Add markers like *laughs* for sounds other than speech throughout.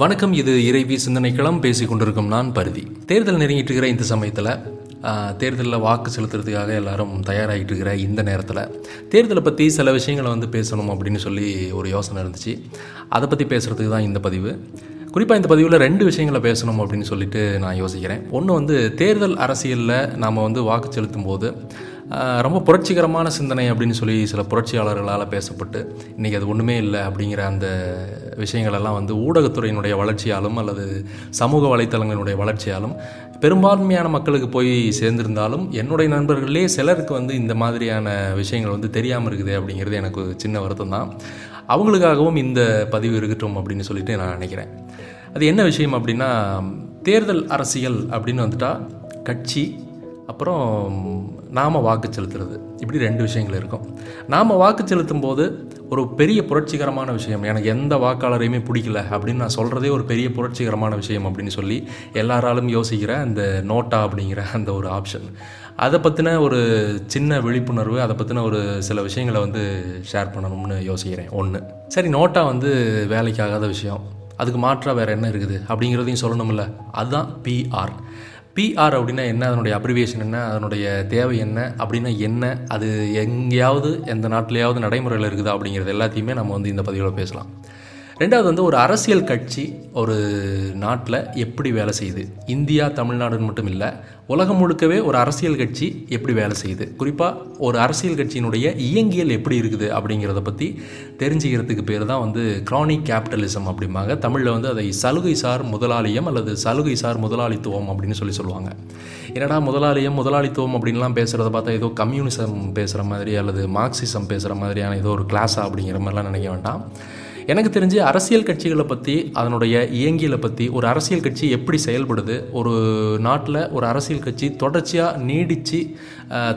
வணக்கம் இது இறைவி சிந்தனைக்களம் பேசி கொண்டிருக்கும் நான் பருதி. தேர்தல் நெருங்கிட்டு இருக்கிற இந்த சமயத்தில் தேர்தலில் வாக்கு செலுத்துறதுக்காக எல்லாரும் தயாராகிட்டு இருக்கிற இந்த நேரத்தில் தேர்தலை பற்றி சில விஷயங்களை வந்து பேசணும் அப்படின்னு சொல்லி ஒரு யோசனை இருந்துச்சு. அதை பற்றி பேசுகிறதுக்கு தான் இந்த பதிவு. குறிப்பாக இந்த பதிவில் ரெண்டு விஷயங்களை பேசணும் அப்படின்னு சொல்லிட்டு நான் யோசிக்கிறேன். ஒன்று வந்து தேர்தல் அரசியலில் நாம் வந்து வாக்கு செலுத்தும் போது ரொம்ப புரட்சிகரமான சிந்தனை அப்படின்னு சொல்லி சில புரட்சியாளர்களால் பேசப்பட்டு இன்றைக்கி அது ஒன்றுமே இல்லை அப்படிங்கிற அந்த விஷயங்களெல்லாம் வந்து ஊடகத்துறையினுடைய வளர்ச்சியாலும் அல்லது சமூக வலைத்தளங்களினுடைய வளர்ச்சியாலும் பெரும்பான்மையான மக்களுக்கு போய் சேர்ந்திருந்தாலும் என்னுடைய நண்பர்களே சிலருக்கு வந்து இந்த மாதிரியான விஷயங்கள் வந்து தெரியாமல் இருக்குது அப்படிங்கிறது எனக்கு ஒரு சின்ன வருத்தம் தான். அவங்களுக்காகவும் இந்த பதிவு இருக்கட்டும் அப்படின்னு சொல்லிட்டு நான் நினைக்கிறேன். அது என்ன விஷயம் அப்படின்னா தேர்தல் அரசியல் அப்படின்னு வந்துட்டால் கட்சி அப்புறம் நாம் வாக்கு செலுத்துறது. இப்படி ரெண்டு விஷயங்கள் இருக்கும். நாம் வாக்கு செலுத்தும் போது ஒரு பெரிய புரட்சிகரமான விஷயம். எனக்கு எந்த வாக்காளரையுமே பிடிக்கல அப்படின்னு நான் சொல்கிறதே ஒரு பெரிய புரட்சிகரமான விஷயம் அப்படின்னு சொல்லி எல்லாராலும் யோசிக்கிற அந்த நோட்டா அப்படிங்கிற அந்த ஒரு ஆப்ஷன். அதை பற்றின ஒரு சின்ன விழிப்புணர்வு அதை பற்றின ஒரு சில விஷயங்களை வந்து ஷேர் பண்ணணும்னு யோசிக்கிறேன். ஒன்று சரி நோட்டா வந்து வேலைக்காகாத விஷயம். அதுக்கு மாற்றாக வேறு என்ன இருக்குது? அப்படிங்கிறதையும் சொல்லணும்ல. அதுதான் பிஆர் பிஆர் அப்படின்னா என்ன? அதனுடைய அப்ரிவியேஷன் என்ன? அதனுடைய தேவை என்ன? அப்படின்னா என்ன? அது எங்கேயாவது எந்த நாட்டிலையாவது நடைமுறையில் இருக்குதா அப்படிங்கிறது எல்லாத்தையுமே நம்ம வந்து இந்த பதிவில் பேசலாம். ரெண்டாவது வந்து ஒரு அரசியல் கட்சி ஒரு நாட்டில் எப்படி வேலை செய்யுது? இந்தியா தமிழ்நாடுன்னு மட்டும் இல்லை உலகம் முழுக்கவே ஒரு அரசியல் கட்சி எப்படி வேலை செய்யுது? குறிப்பாக ஒரு அரசியல் கட்சியினுடைய இயங்கியல் எப்படி இருக்குது அப்படிங்கிறத பற்றி தெரிஞ்சுக்கிறதுக்கு பேர் தான் வந்து க்ரானிக் கேபிட்டலிசம் அப்படிம்பாங்க. தமிழில் வந்து அதை சலுகை சார் முதலாளியம் அல்லது சலுகை சார் முதலாளித்துவம் அப்படின்னு சொல்லி சொல்லுவாங்க. என்னடா முதலாளியம் முதலாளித்துவம் அப்படின்லாம் பேசுகிறத பார்த்தா ஏதோ கம்யூனிசம் பேசுகிற மாதிரி அல்லது மார்க்சிசம் பேசுகிற மாதிரியான ஏதோ ஒரு கிளாஸா அப்படிங்கிற மாதிரிலாம் நினைக்க வேண்டாம். எனக்கு தெரிஞ்சு அரசியல் கட்சிகளை பற்றி அதனுடைய இயங்கியலை பற்றி ஒரு அரசியல் கட்சி எப்படி செயல்படுது ஒரு நாட்டில் ஒரு அரசியல் கட்சி தொடர்ச்சியாக நீடித்து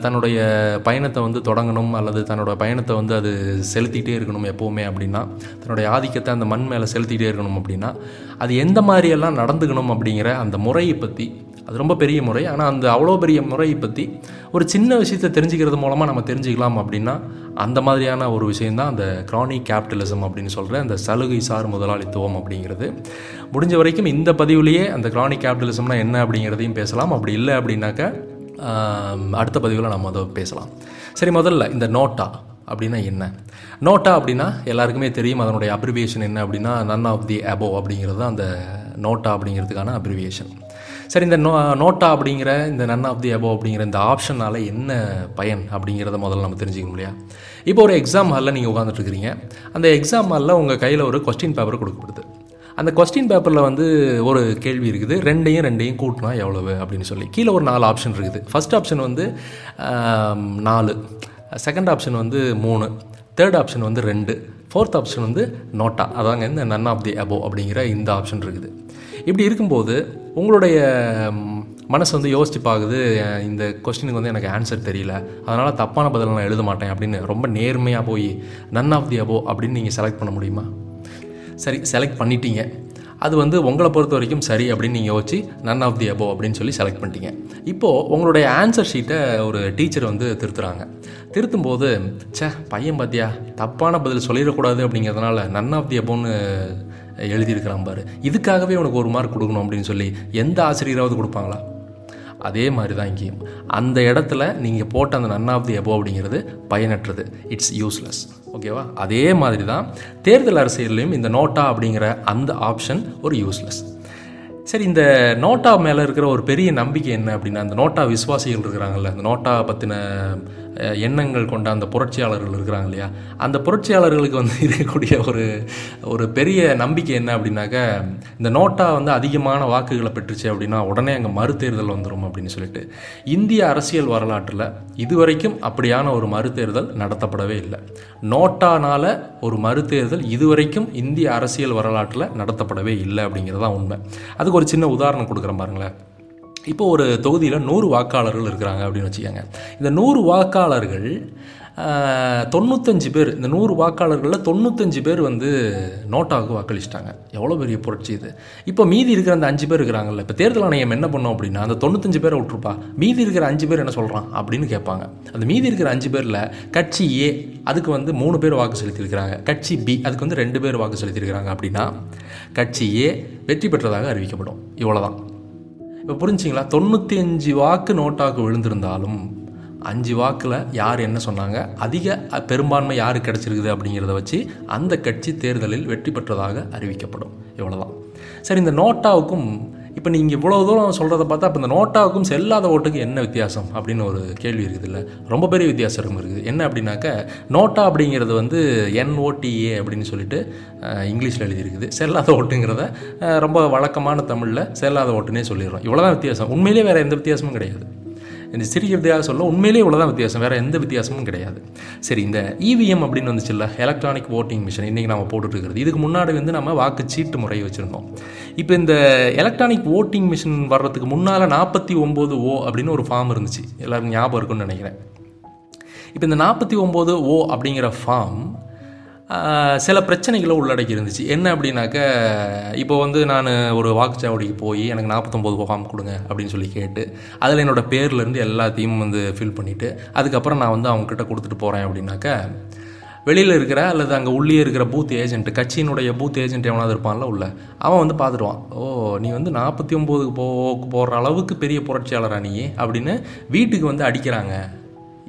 தன்னுடைய பயணத்தை வந்து தொடங்கணும் அல்லது தன்னோட பயணத்தை வந்து அது செலுத்திக்கிட்டே இருக்கணும் எப்போவுமே அப்படின்னா தன்னுடைய ஆதிக்கத்தை அந்த மண் மேலே செலுத்திக்கிட்டே இருக்கணும் அப்படின்னா அது எந்த மாதிரியெல்லாம் நடந்துக்கணும் அப்படிங்கிற அந்த முறையை பற்றி அது ரொம்ப பெரிய முறை. ஆனால் அந்த அவ்வளோ பெரிய முறையை பற்றி ஒரு சின்ன விஷயத்தை தெரிஞ்சுக்கிறது மூலமாக நம்ம தெரிஞ்சுக்கலாம் அப்படின்னா அந்த மாதிரியான ஒரு விஷயந்தான் அந்த க்ரானிக் கேபிட்டலிசம் அப்படின்னு சொல்கிற அந்த சலுகை சார் முதலாளித்துவம் அப்படிங்கிறது. முடிஞ்ச வரைக்கும் இந்த பதிவுலேயே அந்த க்ரானிக் கேபிட்டலிசம்னா என்ன அப்படிங்கிறதையும் பேசலாம். அப்படி இல்லை அப்படின்னாக்கா அடுத்த பதிவில் நம்ம அதை பேசலாம். சரி முதல்ல இந்த நோட்டா அப்படின்னா என்ன? நோட்டா அப்படின்னா எல்லாருக்குமே தெரியும் அதனுடைய அப்ரிவியேஷன் என்ன அப்படின்னா நன் ஆஃப் தி அபோ அப்படிங்கிறது தான் அந்த நோட்டா அப்படிங்கிறதுக்கான அப்ரிவியேஷன் சரி இந்த நோ நோட்டா அப்படிங்கிற இந்த நன் ஆஃப் தி அபோ அப்படிங்கிற இந்த ஆப்ஷனால் என்ன பயன் அப்படிங்கிறத முதல்ல நம்ம தெரிஞ்சுக்கணும் இல்லையா? இப்போ ஒரு எக்ஸாம் ஹாலில் நீங்கள் உட்காந்துட்ருக்கிறீங்க அந்த எக்ஸாம் ஹாலில் உங்கள் கையில் ஒரு கொஸ்டின் பேப்பர் கொடுக்கப்படுது. அந்த கொஸ்டின் பேப்பரில் வந்து ஒரு கேள்வி இருக்குது. ரெண்டையும் ரெண்டையும் கூட்டினா எவ்வளவு அப்படின்னு சொல்லி. கீழே ஒரு நாலு ஆப்ஷன் இருக்குது. ஃபர்ஸ்ட் ஆப்ஷன் வந்து நாலு. செகண்ட் ஆப்ஷன் வந்து மூணு. தேர்ட் ஆப்ஷன் வந்து ரெண்டு. ஃபோர்த் ஆப்ஷன் வந்து நோட்டா. அதாங்க இந்த நன் ஆஃப் தி அபோ அப்படிங்கிற இந்த ஆப்ஷன் இருக்குது. இப்படி இருக்கும்போது உங்களுடைய மனசு வந்து யோசிச்சு பார்க்குது இந்த கொஸ்டினுக்கு வந்து எனக்கு ஆன்சர் தெரியல. அதனால் தப்பான பதில் நான் எழுத மாட்டேன் அப்படின்னு ரொம்ப நேர்மையாக போய் நன் ஆஃப் தி அபோ அப்படின்னு நீங்கள் செலக்ட் பண்ண முடியுமா? சரி செலக்ட் பண்ணிட்டீங்க. அது வந்து உங்களை பொறுத்த வரைக்கும் சரி அப்படின்னு நீங்கள் யோசிச்சு நன் ஆஃப் தி அபோ அப்படின்னு சொல்லி செலக்ட் பண்ணிட்டீங்க. இப்போது உங்களுடைய ஆன்சர் ஷீட்டை ஒரு டீச்சர் வந்து திருத்துறாங்க. திருத்தும் போது சே பையன் பார்த்தியா தப்பான பதில் சொல்லிடக்கூடாது அப்படிங்கிறதுனால நன் ஆஃப் தி அபோன்னு எழுதியிருக்கிறான் பாரு. இதுக்காகவே உனக்கு ஒரு மார்க் கொடுக்கணும் அப்படின்னு சொல்லி எந்த ஆசிரியராவது கொடுப்பாங்களா? அதே மாதிரி தான் இங்கேயும். அந்த இடத்துல நீங்கள் போட்ட அந்த நன் ஆஃப் தி அபோ அப்படிங்கிறது பயனற்றது. இட்ஸ் யூஸ்லெஸ் ஓகேவா அதே மாதிரி தான் தேர்தல் அரசியல்லையும் இந்த நோட்டா அப்படிங்கிற அந்த ஆப்ஷன் ஒரு யூஸ்லெஸ் சரி இந்த நோட்டா மேலே இருக்கிற ஒரு பெரிய நம்பிக்கை என்ன அப்படின்னா அந்த நோட்டா விசுவாசிகள் இருக்கிறாங்கல்ல அந்த நோட்டா பற்றின எண்ணங்கள் கொண்ட அந்த புரட்சியாளர்கள் இருக்கிறாங்க இல்லையா? அந்த புரட்சியாளர்களுக்கு வந்து *laughs* இருக்கக்கூடிய ஒரு ஒரு பெரிய நம்பிக்கை என்ன அப்படின்னாக்க இந்த நோட்டா வந்து அதிகமான வாக்குகளை பெற்றுச்சு அப்படின்னா உடனே அங்கே மறுதேர்தல் வந்துடும் அப்படின்னு சொல்லிட்டு. இந்திய அரசியல் வரலாற்றில் இதுவரைக்கும் அப்படியான ஒரு மறுதேர்தல் நடத்தப்படவே இல்லை. நோட்டானால ஒரு மறுதேர்தல் இதுவரைக்கும் இந்திய அரசியல் வரலாற்றில் நடத்தப்படவே இல்லை அப்படிங்கிறது தான் உண்மை. அதுக்கு ஒரு சின்ன உதாரணம் கொடுக்குறேன் பாருங்களேன். இப்போ ஒரு தொகுதியில் நூறு வாக்காளர்கள் இருக்கிறாங்க அப்படின்னு வச்சுக்கோங்க. இந்த நூறு வாக்காளர்கள் தொண்ணூத்தஞ்சு பேர் இந்த நூறு வாக்காளர்களில் தொண்ணூத்தஞ்சு பேர் வந்து நோட்டாவுக்கு வாக்களிச்சிட்டாங்க. எவ்வளோ பெரிய புரட்சி இது. இப்போ மீதி இருக்கிற அந்த அஞ்சு பேர் இருக்கிறாங்கல்ல இப்போ தேர்தல் ஆணையம் என்ன பண்ணோம் அப்படின்னா அந்த தொண்ணூத்தஞ்சு பேரை விட்டுருப்பா. மீதி இருக்கிற அஞ்சு பேர் என்ன சொல்கிறான் அப்படின்னு கேட்பாங்க. அந்த மீதி இருக்கிற அஞ்சு பேரில் கட்சி ஏ அதுக்கு வந்து மூணு பேர் வாக்கு செலுத்தியிருக்கிறாங்க. கட்சி பி அதுக்கு வந்து ரெண்டு பேர் வாக்கு செலுத்தியிருக்கிறாங்க அப்படின்னா கட்சி ஏ வெற்றி பெற்றதாக அறிவிக்கப்படும். இவ்வளோதான் இப்போ புரிஞ்சிங்களா? தொண்ணூற்றி அஞ்சு வாக்கு நோட்டாக்கு விழுந்திருந்தாலும் அஞ்சு வாக்கில் யார் என்ன சொன்னாங்க? அதிக பெரும்பான்மை யார் கிடச்சிருக்குது அப்படிங்கிறத வச்சு அந்த கட்சி தேர்தலில் வெற்றி பெற்றதாக அறிவிக்கப்படும். இவ்வளோதான் சரி இந்த நோட்டாவுக்கும் இப்போ நீங்கள் இவ்வளோ தூரம் சொல்கிறத பார்த்தா அப்போ இந்த நோட்டாவுக்கும் செல்லாத ஓட்டுக்கும் என்ன வித்தியாசம்? அப்படின்னு ஒரு கேள்வி இருக்குது இல்லை ரொம்ப பெரிய வித்தியாசம் இருக்குது. என்ன அப்படின்னாக்க நோட்டா அப்படிங்கிறது வந்து என்ஓடிஏ அப்படின்னு சொல்லிட்டு இங்கிலீஷில் எழுதியிருக்குது. செல்லாத ஓட்டுங்கிறத ரொம்ப வழக்கமான தமிழில் செல்லாத ஓட்டுனே சொல்லிடுறோம். இவ்வளோதான் வித்தியாசம். உண்மையிலேயே வேறு எந்த வித்தியாசமும் கிடையாது. இந்த சிரிக்கிறதையாக சொல்ல உண்மையிலேயே இவ்வளோதான் வித்தியாசம். வேறு எந்த வித்தியாசமும் கிடையாது. சரி இந்த இவிஎம் அப்படின்னு வந்துச்சுல்ல எலக்ட்ரானிக் ஓட்டிங் மிஷின் இன்றைக்கி நம்ம போட்டுட்டு இருக்கிறது இதுக்கு முன்னாடி வந்து நம்ம வாக்குச்சீட்டு முறையை முறை வச்சுருந்தோம். இப்போ இந்த எலக்ட்ரானிக் ஓட்டிங் மிஷின் வர்றதுக்கு முன்னால் நாற்பத்தி ஒம்பது ஓ அப்படின்னு ஒரு ஃபார்ம் இருந்துச்சு. எல்லாருக்கும் ஞாபகம் இருக்குன்னு நினைக்கிறேன். இப்போ இந்த நாற்பத்தி ஒம்பது ஓ அப்படிங்கிற ஃபார்ம் சில பிரச்சனைகளை உள்ளடக்கி இருந்துச்சு. என்ன அப்படின்னாக்க இப்போ வந்து நான் ஒரு வாக்குச்சாவடிக்கு போய் எனக்கு நாற்பத்தொம்போது முகாம் கொடுங்க அப்படின்னு சொல்லி கேட்டு அதில் என்னோட பேர்லேருந்து எல்லாத்தையும் வந்து ஃபில் பண்ணிவிட்டு அதுக்கப்புறம் நான் வந்து அவங்கக்கிட்ட கொடுத்துட்டு போகிறேன் அப்படின்னாக்க வெளியில் இருக்கிற அல்லது அங்கே உள்ளே இருக்கிற பூத் ஏஜென்ட் கட்சியினுடைய பூத் ஏஜென்ட் எவனாவது இருப்பான்ல உள்ள அவன் வந்து பார்த்துடுவான். ஓ நீ வந்து நாற்பத்தி ஒம்போதுக்கு போ போகிற அளவுக்கு பெரிய புரட்சியாளரா நீ? அப்படின்னு வீட்டுக்கு வந்து அடிக்கிறாங்க.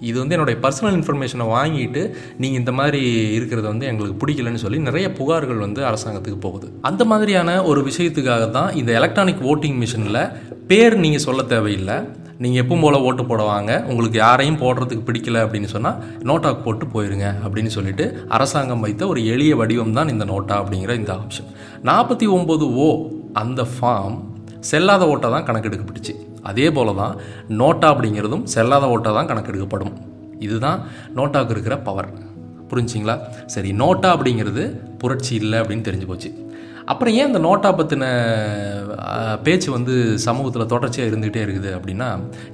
இது வந்து என்னுடைய பர்சனல் இன்ஃபர்மேஷனை வாங்கிட்டு நீங்கள் இந்த மாதிரி இருக்கிறது வந்து எங்களுக்கு பிடிக்கலன்னு சொல்லி நிறைய புகார்கள் வந்து அரசாங்கத்துக்கு போகுது. அந்த மாதிரியான ஒரு விஷயத்துக்காக தான் இந்த எலக்ட்ரானிக் ஓட்டிங் மிஷினில் பேர் நீங்கள் சொல்ல தேவையில்லை. நீங்கள் எப்பவும் போல் ஓட்டு போட வாங்க. உங்களுக்கு யாரையும் போடுறதுக்கு பிடிக்கல அப்படின்னு சொன்னால் நோட்டாக் போட்டு போயிருங்க அப்படின்னு சொல்லிட்டு அரசாங்கம் வைத்த ஒரு எளிய வடிவம் தான் இந்த நோட்டா அப்படிங்கிற இந்த ஆப்ஷன் நாற்பத்தி ஒம்பது ஓ அந்த ஃபார்ம் செல்லாத ஓட்டை தான் கணக்கெடுக்கப்பட்டுச்சு. அதே போல தான் நோட்டா அப்படிங்கிறதும் செல்லாத ஓட்டை தான் கணக்கெடுக்கப்படும். இதுதான் நோட்டாவுக்கு இருக்கிற பவர் புரிஞ்சிங்களா? சரி நோட்டா அப்படிங்கிறது புரட்சி இல்லை அப்படின்னு தெரிஞ்சு போச்சு. அப்புறம் ஏன் இந்த நோட்டா பற்றின பேச்சு வந்து சமூகத்தில் தொடர்ச்சியாக இருந்துகிட்டே இருக்குது அப்படின்னா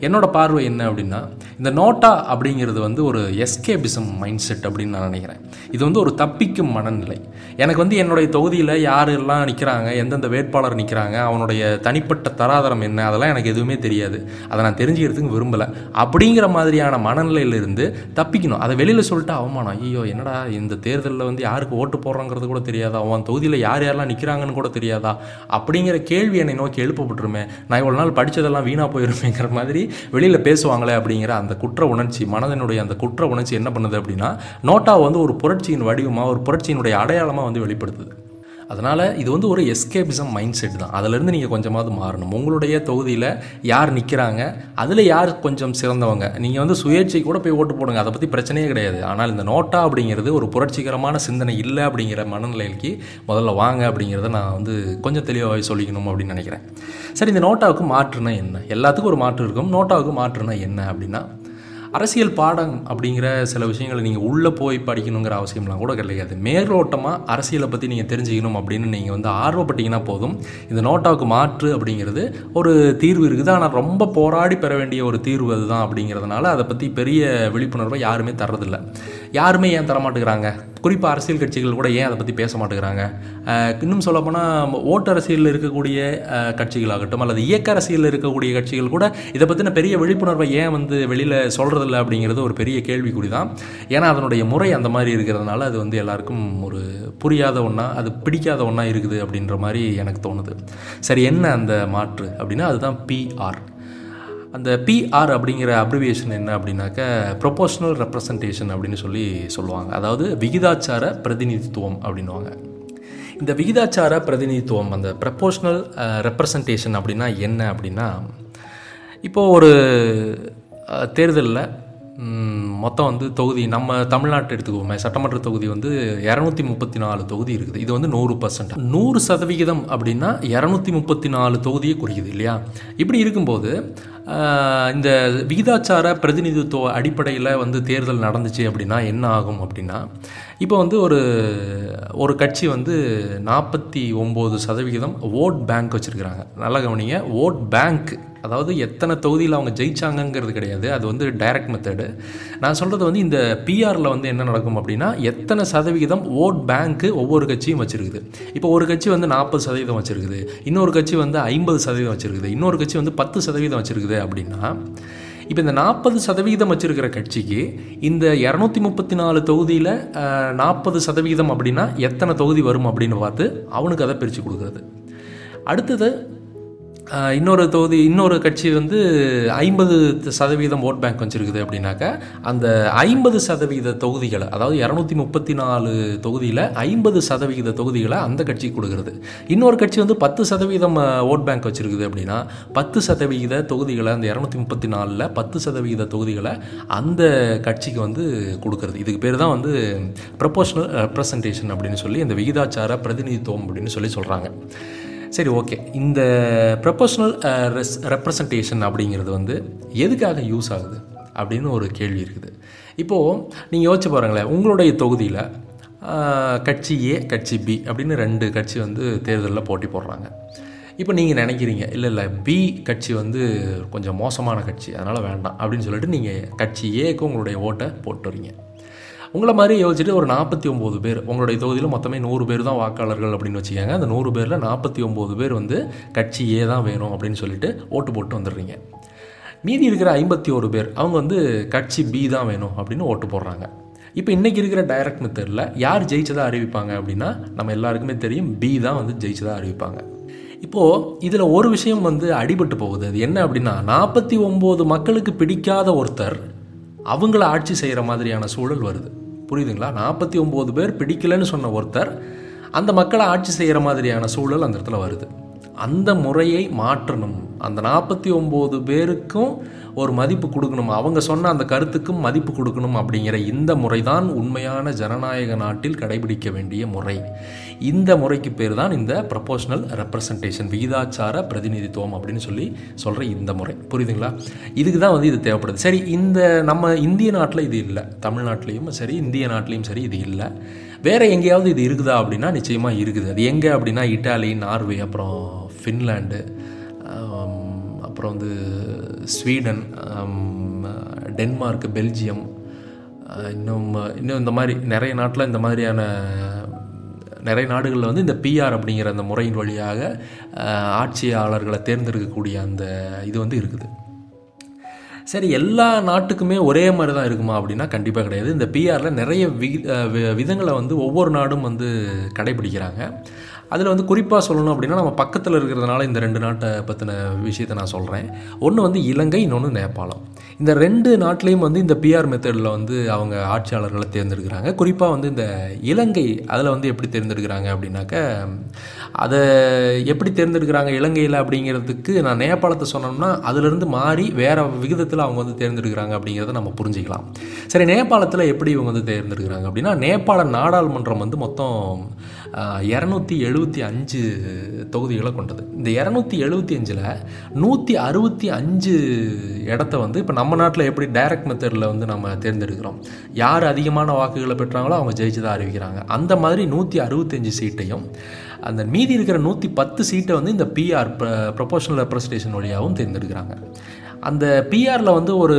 என்னோட பார்வை என்ன அப்படின்னா இந்த நோட்டா அப்படிங்கிறது வந்து ஒரு எஸ்கேபிசம் மைண்ட் செட் அப்படின்னு நான் நினைக்கிறேன். இது வந்து ஒரு தப்பிக்கும் மனநிலை. எனக்கு வந்து என்னுடைய தொகுதியில் யாரெல்லாம் நிற்கிறாங்க எந்தெந்த வேட்பாளர் நிற்கிறாங்க அவனுடைய தனிப்பட்ட தராதரம் என்ன அதெல்லாம் எனக்கு எதுவுமே தெரியாது. அதை நான் தெரிஞ்சுக்கிறதுக்கு விரும்பலை. அப்படிங்கிற மாதிரியான மனநிலையிலிருந்து தப்பிக்கணும். அதை வெளியில் சொல்லிட்டு அவமானம். ஐயோ என்னடா இந்த தேர்தலில் வந்து யாருக்கு ஓட்டு போடுறோங்கிறது கூட தெரியாது. அவன் தொகுதியில் யார் யாரெல்லாம் படிக்கிறாங்கன்னு கூட தெரியாதா? அப்படிங்கிற கேள்வி என்னை நோக்கி எழுப்பப்பட்டுருமே. நான் இவ்வளோ நாள் படித்ததெல்லாம் வீணாக போயிருமேங்கிற மாதிரி வெளியில் பேசுவாங்களே அப்படிங்கிற அந்த குற்ற உணர்ச்சி மனதனுடைய அந்த குற்ற உணர்ச்சி என்ன பண்ணுது அப்படின்னா நோட்டா வந்து ஒரு புரட்சியின் வடிவமாக ஒரு புரட்சியினுடைய அடையாளமாக வந்து வெளிப்படுத்துது. அதனால் இது வந்து ஒரு எஸ்கேபிசம் மைண்ட் செட் தான். அதிலிருந்து நீங்கள் கொஞ்சமாவது மாறணும். உங்களுடைய தொகுதியில் யார் நிற்கிறாங்க அதில் யார் கொஞ்சம் சிறந்தவங்க நீங்கள் வந்து சுயேட்சை கூட போய் ஓட்டு போடுங்க. அதை பற்றி பிரச்சனையே கிடையாது. ஆனால் இந்த நோட்டா அப்படிங்கிறது ஒரு புரட்சிகரமான சிந்தனை இல்லை அப்படிங்கிற மனநிலைக்கு முதல்ல வாங்க அப்படிங்கிறத நான் வந்து கொஞ்சம் தெளிவாக சொல்லிக்கணும் அப்படின்னு நினைக்கிறேன். சரி இந்த நோட்டாவுக்கு மாற்றுனா என்ன? எல்லாத்துக்கும் ஒரு மாற்று இருக்கும். நோட்டாவுக்கு மாற்றுனா என்ன அப்படின்னா அரசியல் பாடம் அப்படிங்கிற சில விஷயங்களை நீங்கள் உள்ளே போய் படிக்கணுங்கிற அவசியம்லாம் கூட கிடையாது. மேலோட்டமாக அரசியலை பற்றி நீங்கள் தெரிஞ்சுக்கணும் அப்படின்னு நீங்கள் வந்து ஆர்வப்பட்டீங்கன்னா போதும். இந்த நோட்டாவுக்கு மாற்று அப்படிங்கிறது ஒரு தீர்வு இருக்குது. ஆனால் ரொம்ப போராடி பெற வேண்டிய ஒரு தீர்வு அதுதான் அப்படிங்கிறதுனால அதை பற்றி பெரிய விழிப்புணர்வை யாருமே தர்றதில்லை. யாருமே ஏன் தர மாட்டேங்கிறாங்க குறிப்பாக அரசியல் கட்சிகள் கூட ஏன் அதை பற்றி பேச மாட்டேங்கிறாங்க? இன்னும் சொல்லப்போனால் ஓட்டு அரசியலில் இருக்கக்கூடிய கட்சிகள் கட்சிகளாகட்டும் அல்லது இயக்க அரசியலில் இருக்கக்கூடிய கட்சிகள் கூட இதை பற்றின பெரிய விழிப்புணர்வை ஏன் வந்து வெளியில் சொல்கிறதில்ல அப்படிங்கிறது ஒரு பெரிய கேள்விக்குறி தான் ஏன்னா அதனுடைய முறை அந்த மாதிரி இருக்கிறதுனால அது வந்து எல்லாருக்கும் ஒரு புரியாத ஒன்றா அது பிடிக்காத ஒன்றா இருக்குது அப்படின்ற மாதிரி எனக்கு தோணுது. சரி என்ன அந்த மாற்று அப்படின்னா அதுதான் பிஆர் அந்த பிஆர் அப்படிங்கிற அப்ரிவியேஷன் என்ன அப்படின்னாக்க ப்ரொபோஷனல் ரெப்ரசன்டேஷன் அப்படின்னு சொல்லி சொல்லுவாங்க. அதாவது விகிதாச்சார பிரதிநிதித்துவம் அப்படின்னுவாங்க. இந்த விகிதாச்சார பிரதிநிதித்துவம் அந்த ப்ரப்போர்ஷனல் ரெப்ரசன்டேஷன் அப்படின்னா என்ன அப்படின்னா இப்போது ஒரு தேர்தலில் மொத்தம் வந்து தொகுதி நம்ம தமிழ்நாட்டை எடுத்துக்குவோமே சட்டமன்ற தொகுதி வந்து இரநூத்தி முப்பத்தி நாலு தொகுதி இருக்குது. இது வந்து நூறு பர்சன்ட் நூறு சதவிகிதம் அப்படின்னா இரநூத்தி முப்பத்தி நாலு தொகுதியை குறிக்குது இல்லையா? இப்படி இருக்கும்போது இந்த விகிதாச்சார பிரதிநிதித்துவ அடிப்படையில் வந்து தேர்தல் நடந்துச்சு அப்படின்னா என்ன ஆகும் அப்படின்னா இப்போ வந்து ஒரு ஒரு கட்சி வந்து நாற்பத்தி ஒம்பது சதவிகிதம் ஓட் பேங்க் வச்சுருக்கிறாங்க. நல்லா கவனிங்க ஓட் பேங்க் அதாவது எத்தனை தொகுதியில் அவங்க ஜெயிச்சாங்கங்கிறது கிடையாது. அது வந்து டைரக்ட் மெத்தடு நான் சொல்கிறது வந்து இந்த பிஆரில் வந்து என்ன நடக்கும் அப்படின்னா எத்தனை சதவிகிதம் ஓட் பேங்க்கு ஒவ்வொரு கட்சியும் வச்சுருக்குது. இப்போ ஒரு கட்சி வந்து நாற்பது சதவீதம் வச்சுருக்குது. இன்னொரு கட்சி வந்து ஐம்பது சதவீதம் வச்சுருக்குது. இன்னொரு கட்சி வந்து பத்து சதவீதம் வச்சுருக்குது அப்படின்னா இப்போ இந்த நாற்பது சதவீதம் வச்சுருக்கிற கட்சிக்கு இந்த இரநூத்தி முப்பத்தி நாலு தொகுதியில் நாற்பது சதவீதம் அப்படின்னா எத்தனை தொகுதி வரும் அப்படின்னு பார்த்து அவனுக்கு அதை பிரித்து கொடுக்குறது. அடுத்தது இன்னொரு தொகுதி இன்னொரு கட்சி வந்து ஐம்பது சதவீதம் ஓட் பேங்க் வச்சுருக்குது அப்படின்னாக்கா அந்த ஐம்பது சதவீத தொகுதிகளை அதாவது இரநூத்தி முப்பத்தி நாலு தொகுதியில் ஐம்பது சதவீத தொகுதிகளை அந்த கட்சிக்கு கொடுக்குறது. இன்னொரு கட்சி வந்து பத்து சதவீதம் ஓட் பேங்க் வச்சுருக்குது அப்படின்னா பத்து சதவீத தொகுதிகளை அந்த இரநூத்தி முப்பத்தி நாலில் பத்து சதவீத தொகுதிகளை அந்த கட்சிக்கு வந்து கொடுக்குறது. இதுக்கு பேர் தான் வந்து ப்ரொபோஷனல் ரெப்ரசன்டேஷன் அப்படின்னு சொல்லி இந்த விகிதாச்சார பிரதிநிதித்துவம் அப்படின்னு சொல்லி சொல்கிறாங்க சரி ஓகே இந்த ப்ரொபோஷனல் ரெஸ் ரெப்ரசன்டேஷன் அப்படிங்கிறது வந்து எதுக்காக யூஸ் ஆகுது அப்படின்னு ஒரு கேள்வி இருக்குது. இப்போது நீங்கள் யோசிச்சு பாருங்களேன் உங்களுடைய தொகுதியில் uh, கட்சி ஏ கட்சி பி அப்படின்னு ரெண்டு கட்சி வந்து தேர்தலில் போட்டி போடுறாங்க. இப்போ நீங்கள் நினைக்கிறீங்க இல்லை இல்லை பி கட்சி வந்து கொஞ்சம் மோசமான கட்சி அதனால் வேண்டாம் அப்படின்னு சொல்லிட்டு நீங்கள் கட்சி ஏக்கு உங்களுடைய ஓட்டை போட்டுறீங்க. உங்களை மாதிரி யோசிச்சுட்டு ஒரு நாற்பத்தி ஒம்பது பேர் உங்களுடைய தொகுதியில் மொத்தமே நூறு பேர் தான் வாக்காளர்கள் அப்படின்னு வச்சுக்கோங்க. அந்த நூறு பேரில் நாற்பத்தி ஒம்பது பேர் வந்து கட்சி ஏ தான் வேணும் அப்படின்னு சொல்லிட்டு ஓட்டு போட்டு வந்துடுறீங்க. மீதி இருக்கிற ஐம்பத்தி ஒரு பேர் அவங்க வந்து கட்சி பி தான் வேணும் அப்படின்னு ஓட்டு போடுறாங்க. இப்போ இன்றைக்கி இருக்கிற டைரக்ட் மெத்தடில் யார் ஜெயிச்சதாக அறிவிப்பாங்க அப்படின்னா நம்ம எல்லாருக்குமே தெரியும் பி தான் வந்து ஜெயிச்சதாக அறிவிப்பாங்க. இப்போது இதில் ஒரு விஷயம் வந்து அடிபட்டு போகுது. அது என்ன அப்படின்னா நாற்பத்தி ஒம்பது மக்களுக்கு பிடிக்காத ஒருத்தர் அவங்கள ஆட்சி செய்கிற மாதிரியான சூழல் வருது. புரியுதுங்களா? நாற்பத்தி ஒம்பது பேர் பிடிக்கலன்னு சொன்ன ஒருத்தர் அந்த மக்களை ஆட்சி செய்கிற மாதிரியான சூழல் அந்த இடத்துல வருது. அந்த முறையை மாற்றணும். அந்த நாற்பத்தி ஒம்பது பேருக்கும் ஒரு மதிப்பு கொடுக்கணும். அவங்க சொன்ன அந்த கருத்துக்கும் மதிப்பு கொடுக்கணும் அப்படிங்கிற இந்த முறை தான் உண்மையான ஜனநாயக நாட்டில் கடைபிடிக்க வேண்டிய முறை. இந்த முறைக்கு பேர் தான் இந்த ப்ரப்போஷனல் ரெப்ரசன்டேஷன் விகிதாச்சார பிரதிநிதித்துவம் அப்படின்னு சொல்லி சொல்கிற இந்த முறை. புரியுதுங்களா? இதுக்கு தான் வந்து இது தேவைப்படுது. சரி இந்த நம்ம இந்திய நாட்டில் இது இல்லை. தமிழ்நாட்டிலையும் சரி இந்திய நாட்டிலையும் சரி இது இல்லை. வேறு எங்கேயாவது இது இருக்குதா அப்படின்னா நிச்சயமாக இருக்குது. அது எங்கே அப்படின்னா இட்டாலி நார்வே அப்புறம் ஃபின்லாண்டு அப்புறம் வந்து ஸ்வீடன் டென்மார்க் பெல்ஜியம் இன்னும் இன்னும் இந்த மாதிரி நிறைய நாட்டில் இந்த மாதிரியான நிறைய நாடுகளில் வந்து இந்த பிஆர் அப்படிங்கிற அந்த முறையின் வழியாக ஆட்சியாளர்களை தேர்ந்தெடுக்கக்கூடிய அந்த இது வந்து இருக்குது. சரி எல்லா நாட்டுக்குமே ஒரே மாதிரி தான் இருக்குமா அப்படின்னா கண்டிப்பாக கிடையாது. இந்த பிஆரில் நிறைய வி வி- விதங்களை வந்து ஒவ்வொரு நாடும் வந்து கடைபிடிக்கிறாங்க. அதில் வந்து குறிப்பாக சொல்லணும் அப்படின்னா நம்ம பக்கத்தில் இருக்கிறதுனால இந்த ரெண்டு நாட்டை பற்றின விஷயத்தை நான் சொல்கிறேன் ஒன்று வந்து இலங்கை இன்னொன்று நேபாளம். இந்த ரெண்டு நாட்டிலையும் வந்து இந்த பிஆர் மெத்தடில் வந்து அவங்க ஆட்சியாளர்களை தேர்ந்தெடுக்கிறாங்க. குறிப்பாக வந்து இந்த இலங்கை அதில் வந்து எப்படி தேர்ந்தெடுக்கிறாங்க அப்படின்னாக்க அதை எப்படி தேர்ந்தெடுக்கிறாங்க இலங்கையில் அப்படிங்கிறதுக்கு நான் நேபாளத்தை சொன்னோம்னா அதிலிருந்து மாறி வேறு விகிதத்தில் அவங்க வந்து தேர்ந்தெடுக்கிறாங்க அப்படிங்கிறத நம்ம புரிஞ்சுக்கலாம். சரி நேபாளத்தில் எப்படி இவங்க வந்து தேர்ந்தெடுக்கிறாங்க அப்படின்னா நேபாள நாடாளுமன்றம் வந்து மொத்தம் இரநூத்தி எழுபத்தி அஞ்சு தொகுதிகளை கொண்டது. இந்த இரநூத்தி எழுபத்தி அஞ்சில் நூற்றி அறுபத்தி அஞ்சு இடத்த வந்து இப்போ நம்ம நாட்டில் எப்படி டைரக்ட் மெத்தடில் வந்து நம்ம தேர்ந்தெடுக்கிறோம்? யார் அதிகமான வாக்குகளை பெற்றாங்களோ அவங்க ஜெயிச்சதாக அறிவிக்கிறாங்க. அந்த மாதிரி நூற்றி அறுபத்தஞ்சு சீட்டையும் அந்த மீதி இருக்கிற நூற்றி பத்து சீட்டை வந்து இந்த பிஆர் ப்ரொபோஷனல் ரெப்ரஸன்டேஷன் வழியாகவும் தேர்ந்தெடுக்கிறாங்க. அந்த பிஆரில் வந்து ஒரு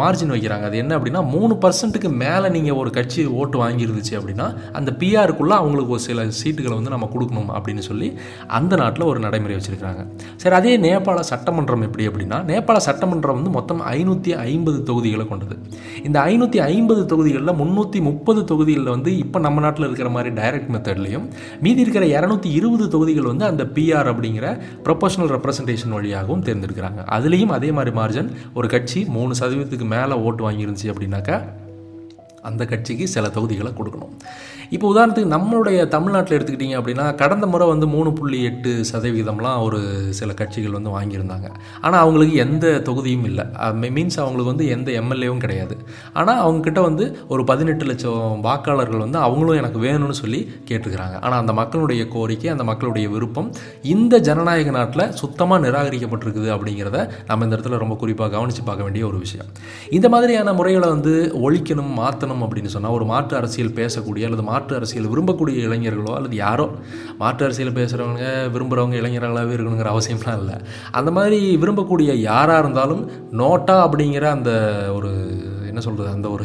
மார்ஜின் வைக்கிறாங்க. அது என்ன அப்படின்னா மூணு பர்சன்ட்டுக்கு மேலே நீங்கள் ஒரு கட்சி ஓட்டு வாங்கியிருந்துச்சு அப்படின்னா அந்த பிஆருக்குள்ளே அவங்களுக்கு ஒரு சில சீட்டுகளை வந்து நம்ம கொடுக்கணும் அப்படின்னு சொல்லி அந்த நாட்டில் ஒரு நடைமுறை வச்சுருக்காங்க சரி அதே நேபாள சட்டமன்றம் எப்படி அப்படின்னா நேபாள சட்டமன்றம் வந்து மொத்தம் ஐநூற்றி ஐம்பது தொகுதிகளை கொண்டது. இந்த ஐநூற்றி ஐம்பது தொகுதிகளில் முந்நூற்றி முப்பது தொகுதிகளில் வந்து இப்போ நம்ம நாட்டில் இருக்கிற மாதிரி டைரக்ட் மெத்தட்லையும் மீதி இருக்கிற இரநூத்தி இருபது தொகுதிகள் வந்து அந்த பிஆர் அப்படிங்கிற ப்ரொபோஷனல் ரெப்ரசன்டேஷன் வழியாகவும் தேர்ந்தெடுக்கிறாங்க. அதுலேயும் அதே மாதிரி மார்ஜன் ஒரு கட்சி மூணு சதவீதத்துக்கு மேலே ஓட்டு வாங்கியிருந்துச்சு அப்படின்னாக்கா அந்த கட்சிக்கு சில தொகுதிகளை கொடுக்கணும். இப்போ உதாரணத்துக்கு நம்மளுடைய தமிழ்நாட்டில் எடுத்துக்கிட்டிங்க அப்படின்னா கடந்த முறை வந்து மூணு புள்ளி எட்டு சதவீதம்லாம் ஒரு சில கட்சிகள் வந்து வாங்கியிருந்தாங்க. ஆனால் அவங்களுக்கு எந்த தொகுதியும் இல்லை. மீன்ஸ் அவங்களுக்கு வந்து எந்த எம்எல்ஏவும் கிடையாது. ஆனால் அவங்கக்கிட்ட வந்து ஒரு பதினெட்டு லட்சம் வாக்காளர்கள் வந்து அவங்களும் எனக்கு வேணும்னு சொல்லி கேட்டுக்கிறாங்க. ஆனால் அந்த மக்களுடைய கோரிக்கை அந்த மக்களுடைய விருப்பம் இந்த ஜனநாயக நாட்டில் சுத்தமாக நிராகரிக்கப்பட்டிருக்குது அப்படிங்கிறத நம்ம இந்த இடத்துல ரொம்ப குறிப்பாக கவனித்து பார்க்க வேண்டிய ஒரு விஷயம். இந்த மாதிரியான முறைகளை வந்து ஒழிக்கணும் மாற்றணும் அப்படின்னு சொன்னால் ஒரு மாற்று அரசியல் பேசக்கூடிய அல்லது மாற்று மாற்று அரசியல் விரும்பக்கூடிய இளைஞர்களோ அல்லது யாரோ மாற்று அரசியல் பேசுகிறவங்க விரும்புகிறவங்க இளைஞர்களாகவே இருக்கணுங்கிற அவசியம்லாம் இல்லை. அந்த மாதிரி விரும்பக்கூடிய யாராக இருந்தாலும் நோட்டா அப்படிங்கிற அந்த ஒரு என்ன சொல்கிறது அந்த ஒரு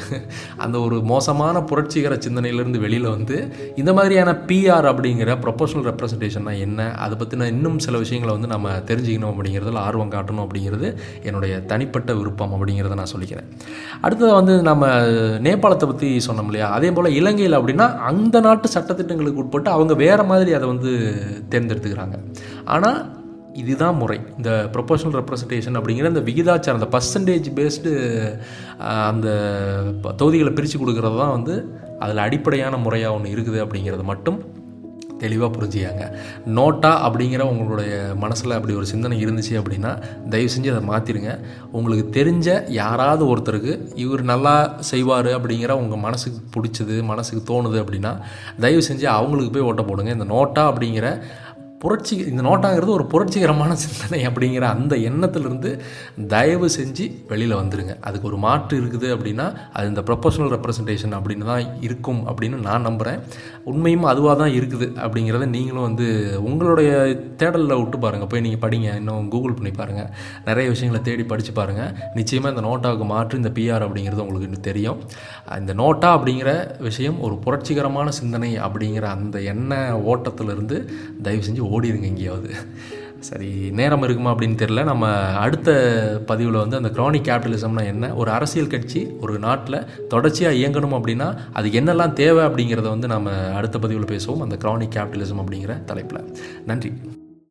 அந்த ஒரு மோசமான புரட்சிகர சிந்தனையிலேருந்து வெளியில் வந்து இந்த மாதிரியான பிஆர் அப்படிங்கிற ப்ரொபோஷனல் ரெப்ரசன்டேஷன்னா என்ன அதை பற்றின இன்னும் சில விஷயங்களை வந்து நம்ம தெரிஞ்சுக்கணும் அப்படிங்கிறதுல ஆர்வம் காட்டணும் அப்படிங்கிறது என்னுடைய தனிப்பட்ட விருப்பம் அப்படிங்கிறத நான் சொல்லிக்கிறேன். அடுத்தது வந்து நம்ம நேபாளத்தை பற்றி சொன்னோம் இல்லையா அதே போல் இலங்கையில் அப்படின்னா அந்த நாட்டு சட்டத்திட்டங்களுக்கு உட்பட்டு அவங்க வேறு மாதிரி அதை வந்து தேர்ந்தெடுத்துக்கிறாங்க. ஆனால் இதுதான் முறை. இந்த ப்ரொபோஷனல் ரெப்ரசன்டேஷன் அப்படிங்கிற இந்த விகிதாச்சாரம் அந்த பர்சன்டேஜ் பேஸ்டு அந்த ப- தொகுதிகளை பிரித்து கொடுக்கறது தான் வந்து அதில் அடிப்படையான முறையாக ஒன்று இருக்குது அப்படிங்கிறது மட்டும் தெளிவாக புரிஞ்சுக்காங்க. நோட்டா அப்படிங்கிற உங்களுடைய மனசில் அப்படி ஒரு சிந்தனை இருந்துச்சு அப்படின்னா தயவு செஞ்சு அதை மாற்றிடுங்க உங்களுக்கு தெரிஞ்ச யாராவது ஒருத்தருக்கு இவர் நல்லா செய்வார் அப்படிங்கிற உங்கள் மனசுக்கு பிடிச்சது மனசுக்கு தோணுது அப்படின்னா தயவு செஞ்சு அவங்களுக்கு போய் ஓட்ட போடுங்க. இந்த நோட்டா அப்படிங்கிற புரட்சி இந்த நோட்டாங்கிறது ஒரு புரட்சிகரமான சிந்தனை அப்படிங்கிற அந்த எண்ணத்திலிருந்து தயவு செஞ்சு வெளியில் வந்துடுங்க அதுக்கு ஒரு மாற்று இருக்குது அப்படின்னா அது இந்த ப்ரொபோஷனல் ரெப்ரசன்டேஷன் அப்படின்னு தான் இருக்கும் அப்படின்னு நான் நம்புகிறேன் உண்மையும் அதுவாக தான் இருக்குது அப்படிங்கிறத நீங்களும் வந்து உங்களுடைய தேடலில் விட்டு பாருங்கள் போய் நீங்கள் படிங்க. இன்னும் கூகுள் பண்ணி பாருங்கள் நிறைய விஷயங்களை தேடி படித்து பாருங்கள் நிச்சயமாக இந்த நோட்டாவுக்கு மாற்று இந்த பிஆர் அப்படிங்கிறது உங்களுக்கு இன்னும் தெரியும். இந்த நோட்டா அப்படிங்கிற விஷயம் ஒரு புரட்சிகரமான சிந்தனை அப்படிங்கிற அந்த எண்ண ஓட்டத்திலிருந்து தயவு செஞ்சு ஓடிடுங்க எங்கேயாவது. சரி நேரம் இருக்குமா அப்படின்னு தெரியல. நம்ம அடுத்த பதிவில் வந்து அந்த க்ரானிக் கேபிட்டலிசம்னா என்ன? ஒரு அரசியல் கட்சி ஒரு நாட்டில் தொடர்ச்சியாக இயங்கணும் அப்படின்னா அது என்னெல்லாம் தேவை அப்படிங்கிறத வந்து நம்ம அடுத்த பதிவில் பேசுவோம். அந்த க்ரானிக் கேபிட்டலிசம் அப்படிங்கிற தலைப்பில். நன்றி.